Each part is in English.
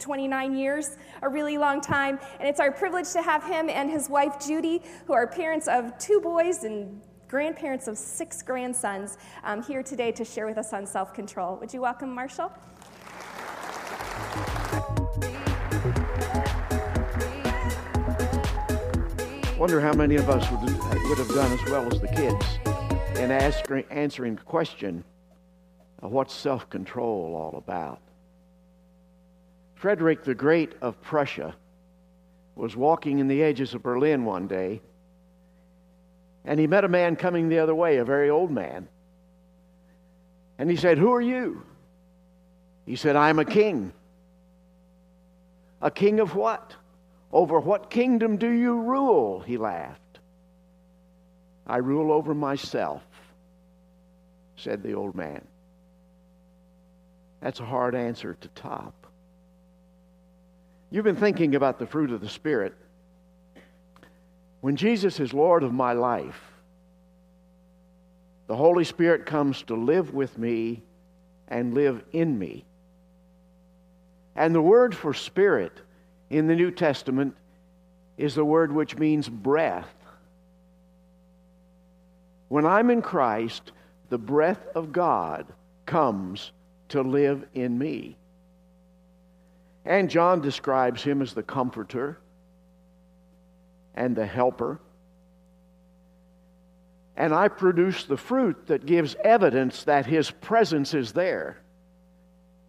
29 years, a really long time. And it's our privilege to have him and his wife Judy, who are parents of two boys and grandparents of six grandsons, um, here today to share with us on self control. Would you welcome Marshall? Wonder how many of us would, would have done as well as the kids in answering the question what's self control all about. Frederick the Great of Prussia was walking in the edges of Berlin one day, and he met a man coming the other way, a very old man. And he said, Who are you? He said, I'm a king. A king of what? Over what kingdom do you rule? He laughed. I rule over myself, said the old man. That's a hard answer to top. You've been thinking about the fruit of the Spirit. When Jesus is Lord of my life, the Holy Spirit comes to live with me and live in me. And the word for spirit in the New Testament is the word which means breath. When I'm in Christ, the breath of God comes to live in me. And John describes him as the comforter and the helper. And I produce the fruit that gives evidence that his presence is there.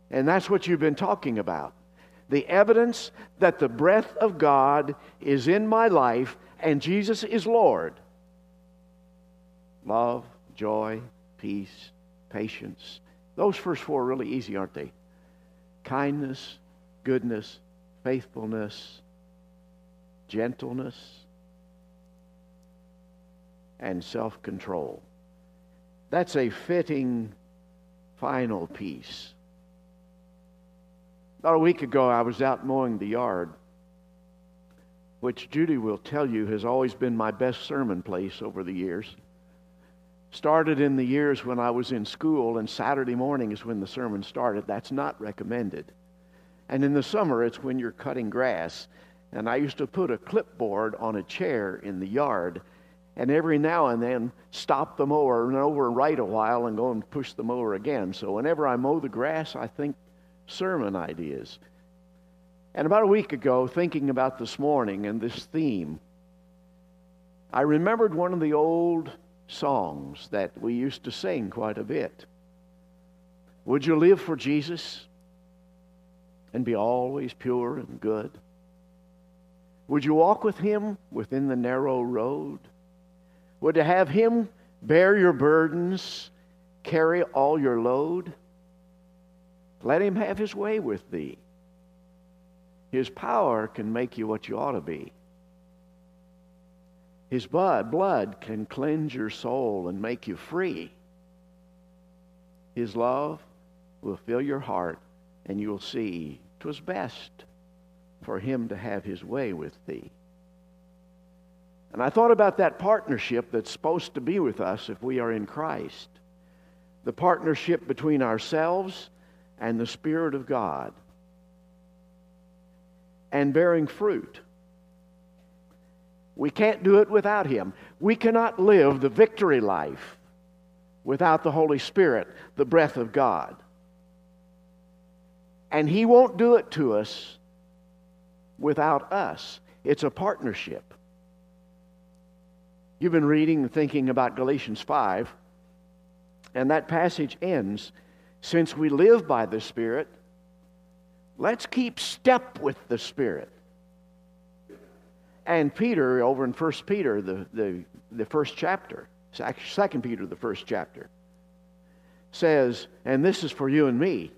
And that's what you've been talking about. The evidence that the breath of God is in my life and Jesus is Lord. Love, joy, peace, patience. Those first four are really easy, aren't they? Kindness, goodness, faithfulness, gentleness, and self control. That's a fitting final piece. About a week ago, I was out mowing the yard, which Judy will tell you has always been my best sermon place over the years. Started in the years when I was in school, and Saturday morning is when the sermon started. That's not recommended. And in the summer, it's when you're cutting grass. And I used to put a clipboard on a chair in the yard, and every now and then stop the mower and overwrite a while and go and push the mower again. So whenever I mow the grass, I think sermon ideas. And about a week ago, thinking about this morning and this theme, I remembered one of the old songs that we used to sing quite a bit. Would you live for Jesus? And be always pure and good? Would you walk with Him within the narrow road? Would you have Him bear your burdens, carry all your load? Let Him have His way with thee. His power can make you what you ought to be. His blood, blood can cleanse your soul and make you free. His love will fill your heart and you will see 'twas best for him to have his way with thee. And I thought about that partnership that's supposed to be with us if we are in Christ the partnership between ourselves and the Spirit of God, and bearing fruit. We can't do it without Him. We cannot live the victory life without the Holy Spirit, the breath of God. And He won't do it to us without us. It's a partnership. You've been reading and thinking about Galatians 5, and that passage ends since we live by the Spirit, let's keep step with the Spirit. And Peter, over in 1 Peter, the, the, the first chapter, 2 Peter, the first chapter, says, and this is for you and me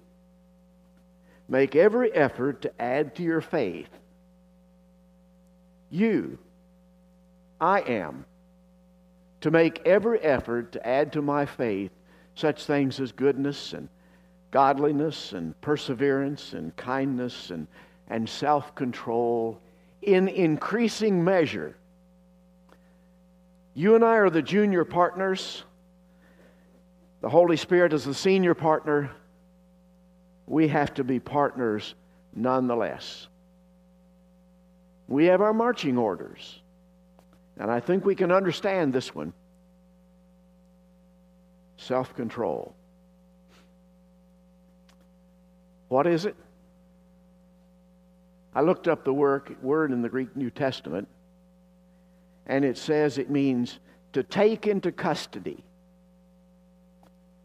Make every effort to add to your faith. You, I am, to make every effort to add to my faith such things as goodness and godliness and perseverance and kindness and, and self control in increasing measure. You and I are the junior partners. The Holy Spirit is the senior partner we have to be partners nonetheless. We have our marching orders, and I think we can understand this one self control. What is it? I looked up the word, word in the Greek New Testament, and it says it means to take into custody,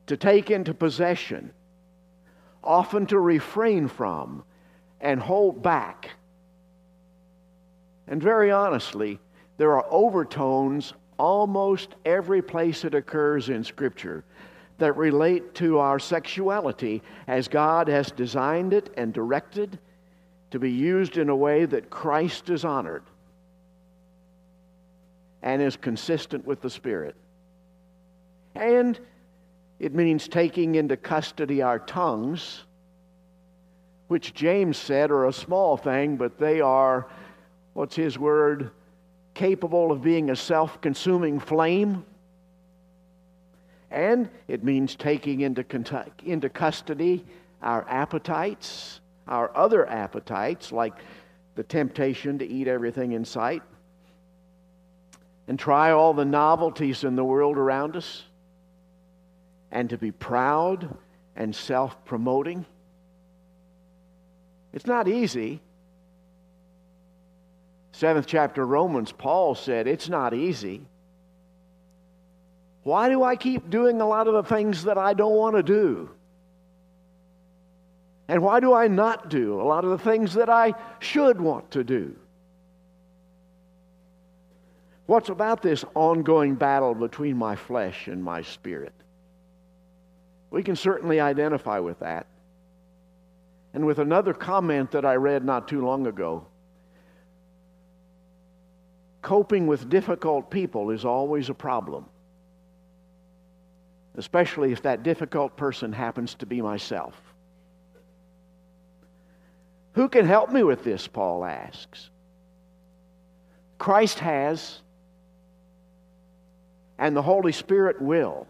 to take into possession, often to refrain from, and hold back. And very honestly, there are overtones almost every place it occurs in Scripture that relate to our sexuality as God has designed it and directed to be used in a way that Christ is honored and is consistent with the Spirit. And it means taking into custody our tongues, which James said are a small thing, but they are, what's his word, capable of being a self consuming flame. And it means taking into, into custody our appetites, our other appetites, like the temptation to eat everything in sight, and try all the novelties in the world around us, and to be proud and self promoting. It's not easy. Seventh chapter Romans, Paul said, It's not easy. Why do I keep doing a lot of the things that I don't want to do? And why do I not do a lot of the things that I should want to do? What's about this ongoing battle between my flesh and my spirit? We can certainly identify with that. And with another comment that I read not too long ago coping with difficult people is always a problem especially if that difficult person happens to be myself. Who can help me with this? Paul asks. Christ has, and the Holy Spirit will.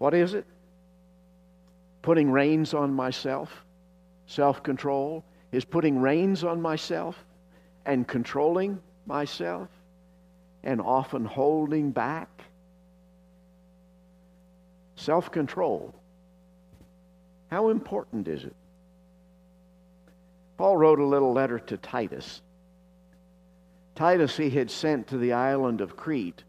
What is it? Putting reins on myself, self control, is putting reins on myself and controlling myself and often holding back. Self control. How important is it? Paul wrote a little letter to Titus. Titus he had sent to the island of Crete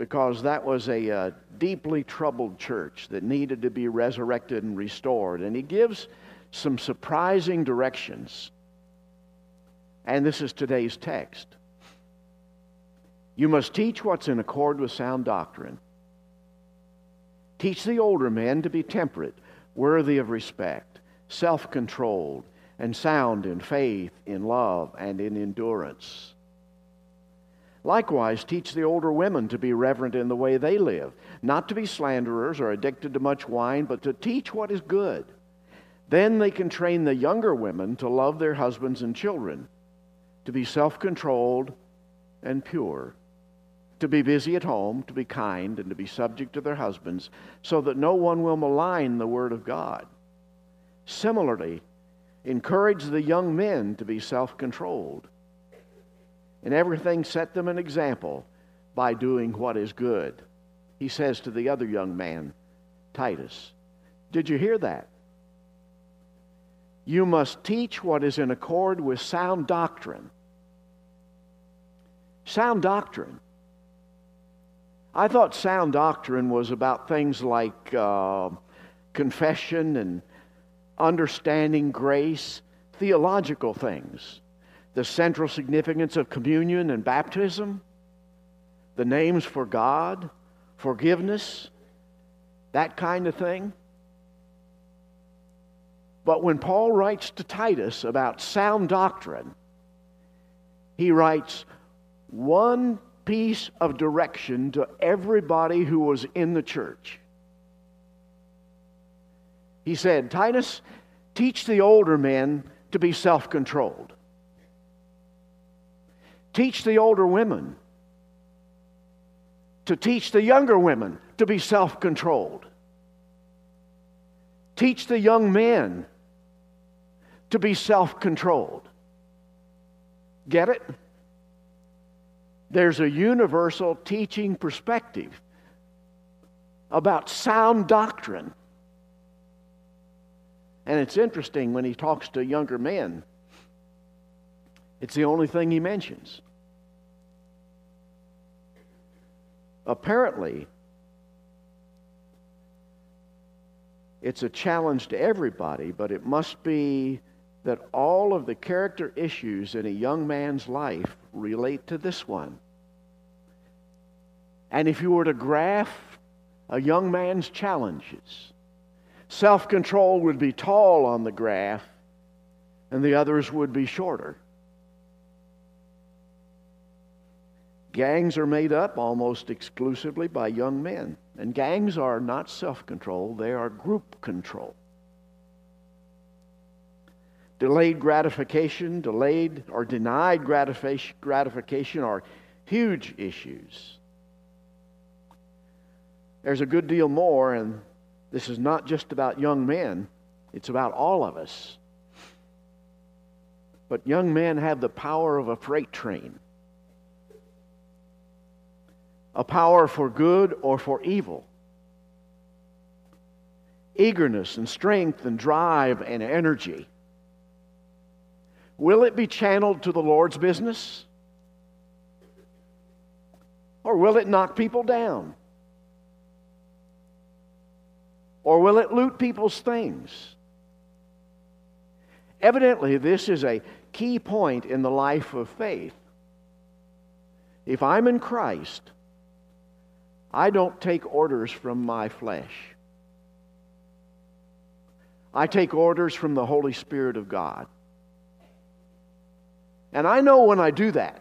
because that was a uh, deeply troubled church that needed to be resurrected and restored. And he gives some surprising directions. And this is today's text. You must teach what's in accord with sound doctrine. Teach the older men to be temperate, worthy of respect, self controlled, and sound in faith, in love, and in endurance. Likewise, teach the older women to be reverent in the way they live, not to be slanderers or addicted to much wine, but to teach what is good. Then they can train the younger women to love their husbands and children, to be self controlled and pure to be busy at home, to be kind, and to be subject to their husbands, so that no one will malign the word of God. Similarly, encourage the young men to be self controlled. In everything, set them an example by doing what is good. He says to the other young man, Titus, Did you hear that? You must teach what is in accord with sound doctrine. Sound doctrine I thought sound doctrine was about things like uh, confession and understanding grace, theological things, the central significance of communion and baptism, the names for God, forgiveness, that kind of thing. But when Paul writes to Titus about sound doctrine, he writes, one piece of direction to everybody who was in the church. He said, Titus, teach the older men to be self controlled. Teach the older women to teach the younger women to be self controlled. teach the young men to be self controlled. Get it? There's a universal teaching perspective about sound doctrine. And it's interesting when he talks to younger men, it's the only thing he mentions. Apparently, it's a challenge to everybody, but it must be that all of the character issues in a young man's life relate to this one. And if you were to graph a young man's challenges, self control would be tall on the graph, and the others would be shorter. Gangs are made up almost exclusively by young men. And gangs are not self control, they are group control. Delayed gratification, delayed or denied gratification are huge issues. There's a good deal more, and this is not just about young men, it's about all of us. But young men have the power of a freight train a power for good or for evil. Eagerness and strength and drive and energy. Will it be channeled to the Lord's business? Or will it knock people down? Or will it loot people's things? Evidently, this is a key point in the life of faith. If I'm in Christ, I don't take orders from my flesh. I take orders from the Holy Spirit of God. And I know when I do that.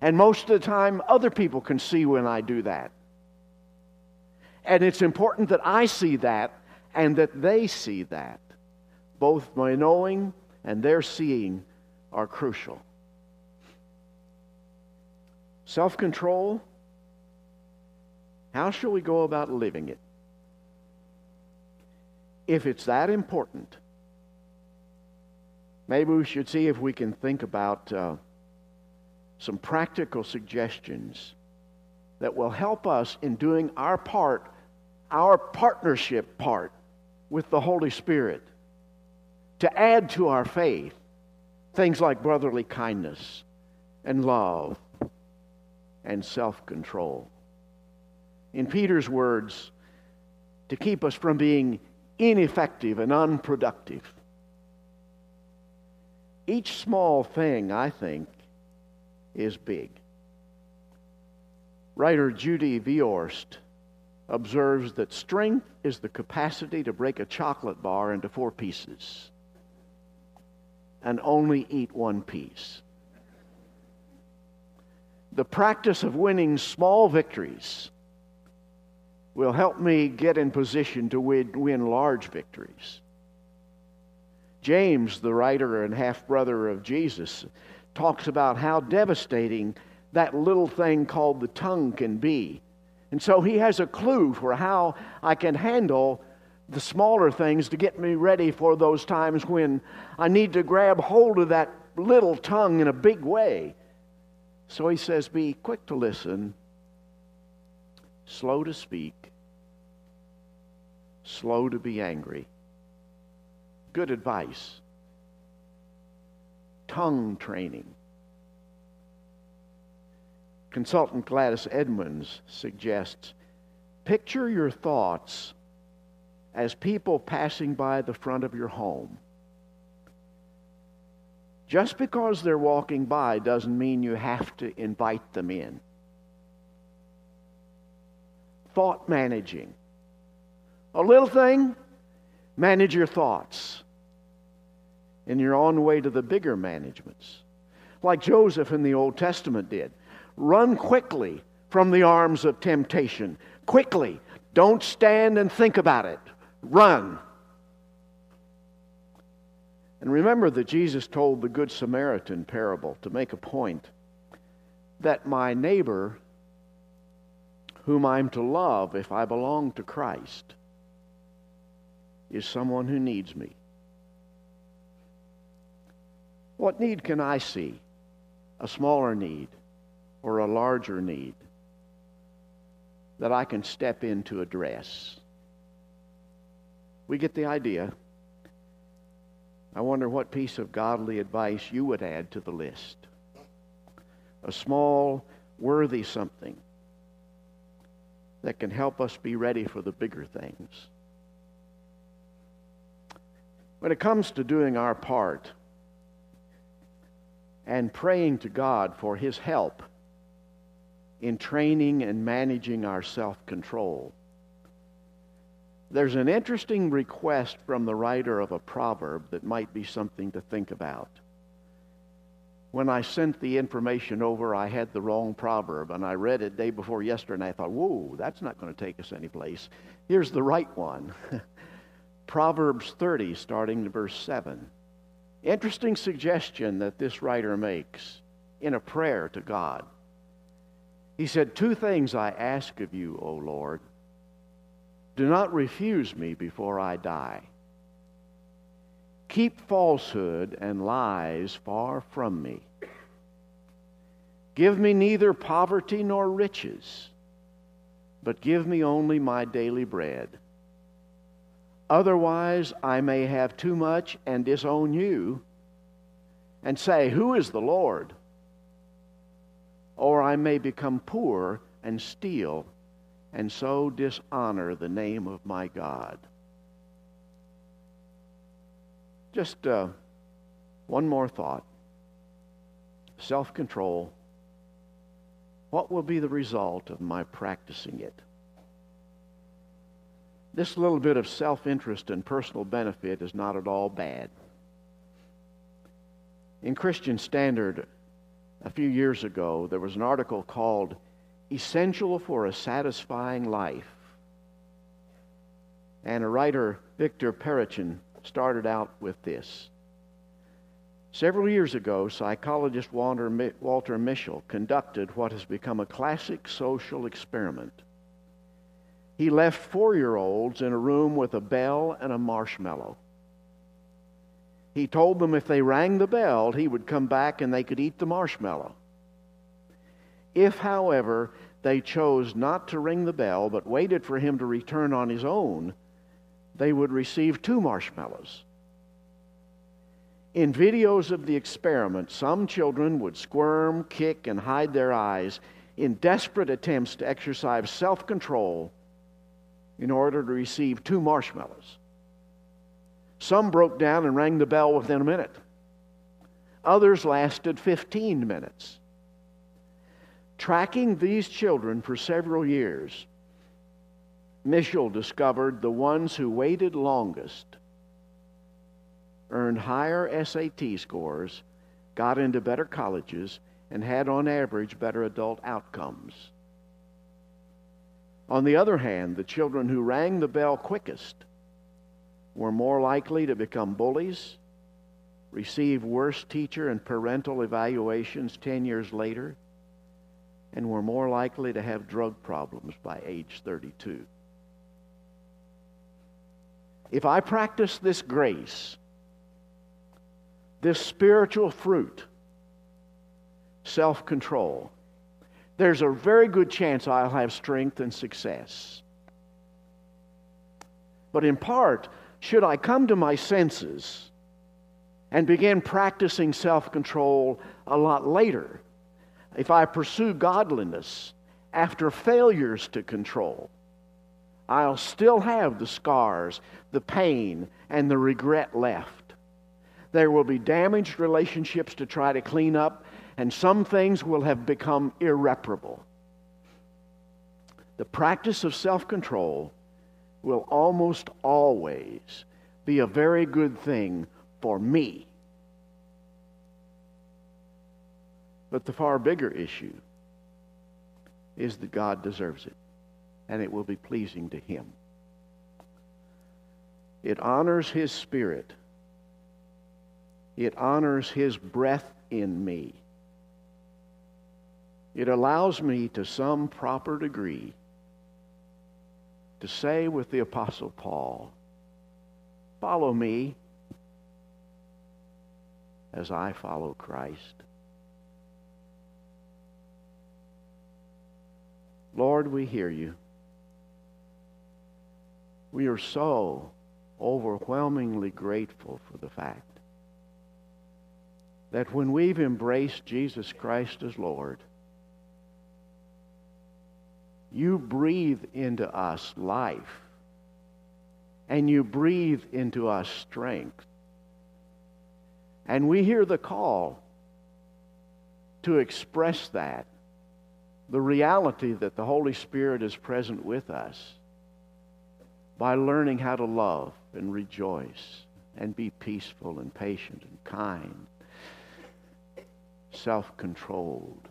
And most of the time, other people can see when I do that. And it's important that I see that and that they see that. Both my knowing and their seeing are crucial. Self control, how shall we go about living it? If it's that important, Maybe we should see if we can think about uh, some practical suggestions that will help us in doing our part, our partnership part with the Holy Spirit to add to our faith things like brotherly kindness and love and self control. In Peter's words, to keep us from being ineffective and unproductive. Each small thing, I think, is big. Writer Judy Viorst observes that strength is the capacity to break a chocolate bar into four pieces and only eat one piece. The practice of winning small victories will help me get in position to win, win large victories. James, the writer and half brother of Jesus, talks about how devastating that little thing called the tongue can be. And so he has a clue for how I can handle the smaller things to get me ready for those times when I need to grab hold of that little tongue in a big way. So he says, Be quick to listen, slow to speak, slow to be angry. Good advice. Tongue training. Consultant Gladys Edmonds suggests picture your thoughts as people passing by the front of your home. Just because they're walking by doesn't mean you have to invite them in. Thought managing. A little thing, manage your thoughts. And you're on the way to the bigger managements. Like Joseph in the Old Testament did. Run quickly from the arms of temptation. Quickly. Don't stand and think about it. Run. And remember that Jesus told the Good Samaritan parable to make a point that my neighbor, whom I'm to love if I belong to Christ, is someone who needs me. What need can I see? A smaller need or a larger need that I can step in to address? We get the idea. I wonder what piece of godly advice you would add to the list. A small, worthy something that can help us be ready for the bigger things. When it comes to doing our part and praying to God for His help in training and managing our self control, there's an interesting request from the writer of a proverb that might be something to think about. When I sent the information over, I had the wrong proverb, and I read it day before yesterday, and I thought, whoa, that's not going to take us anyplace. Here's the right one Proverbs 30, starting to verse 7. Interesting suggestion that this writer makes in a prayer to God. He said, Two things I ask of you, O Lord do not refuse me before I die. Keep falsehood and lies far from me. Give me neither poverty nor riches, but give me only my daily bread. Otherwise, I may have too much and disown you and say, Who is the Lord? Or I may become poor and steal and so dishonor the name of my God. Just uh, one more thought self control. What will be the result of my practicing it? This little bit of self interest and personal benefit is not at all bad. In Christian Standard, a few years ago, there was an article called essential for a satisfying life. And a writer, Victor Parachin, started out with this. Several years ago, psychologist Walter, Walter Mischel conducted what has become a classic social experiment. He left four year olds in a room with a bell and a marshmallow. He told them if they rang the bell, he would come back and they could eat the marshmallow. If, however, they chose not to ring the bell but waited for him to return on his own, they would receive two marshmallows. In videos of the experiment, some children would squirm, kick, and hide their eyes in desperate attempts to exercise self control in order to receive two marshmallows. Some broke down and rang the bell within a minute. Others lasted 15 minutes. Tracking these children for several years, Mischel discovered the ones who waited longest earned higher SAT scores, got into better colleges, and had on average better adult outcomes. On the other hand, the children who rang the bell quickest were more likely to become bullies, receive worse teacher and parental evaluations 10 years later, and were more likely to have drug problems by age 32. If I practice this grace, this spiritual fruit, self control, there's a very good chance I'll have strength and success. But in part, should I come to my senses and begin practicing self control a lot later, if I pursue godliness after failures to control, I'll still have the scars, the pain, and the regret left. There will be damaged relationships to try to clean up, and some things will have become irreparable. The practice of self control will almost always be a very good thing for me But the far bigger issue is that God deserves it, and it will be pleasing to Him. It honors His Spirit, it honors His breath in me. It allows me to some proper degree to say with the Apostle Paul, follow me as I follow Christ. Lord, we hear you. We are so overwhelmingly grateful for the fact that when we've embraced Jesus Christ as Lord, you breathe into us life and you breathe into us strength. And we hear the call to express that, the reality that the Holy Spirit is present with us by learning how to love and rejoice and be peaceful and patient and kind, self controlled.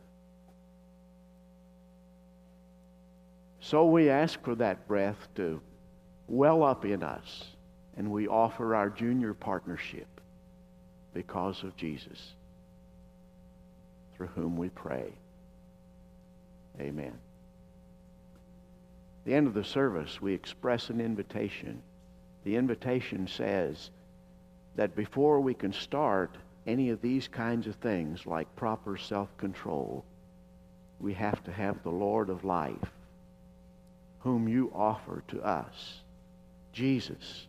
So we ask for that breath to well up in us, and we offer our junior partnership because of Jesus, through whom we pray. Amen. The end of the service, we express an invitation. The invitation says that before we can start any of these kinds of things like proper self control, we have to have the Lord of life, whom you offer to us, Jesus,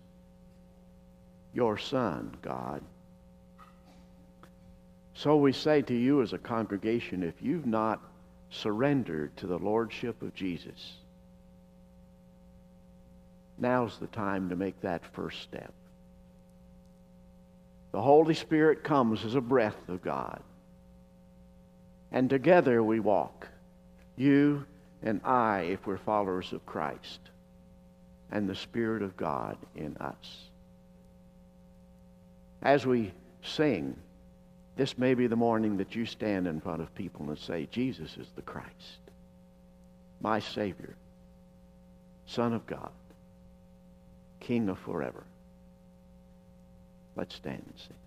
your Son, God. So we say to you as a congregation, if you've not surrendered to the Lordship of Jesus, now's the time to make that first step. The Holy Spirit comes as a breath of God. And together we walk, you and I, if we're followers of Christ, and the Spirit of God in us. As we sing, this may be the morning that you stand in front of people and say, Jesus is the Christ, my Savior, Son of God, King of forever. Let's stand and sing.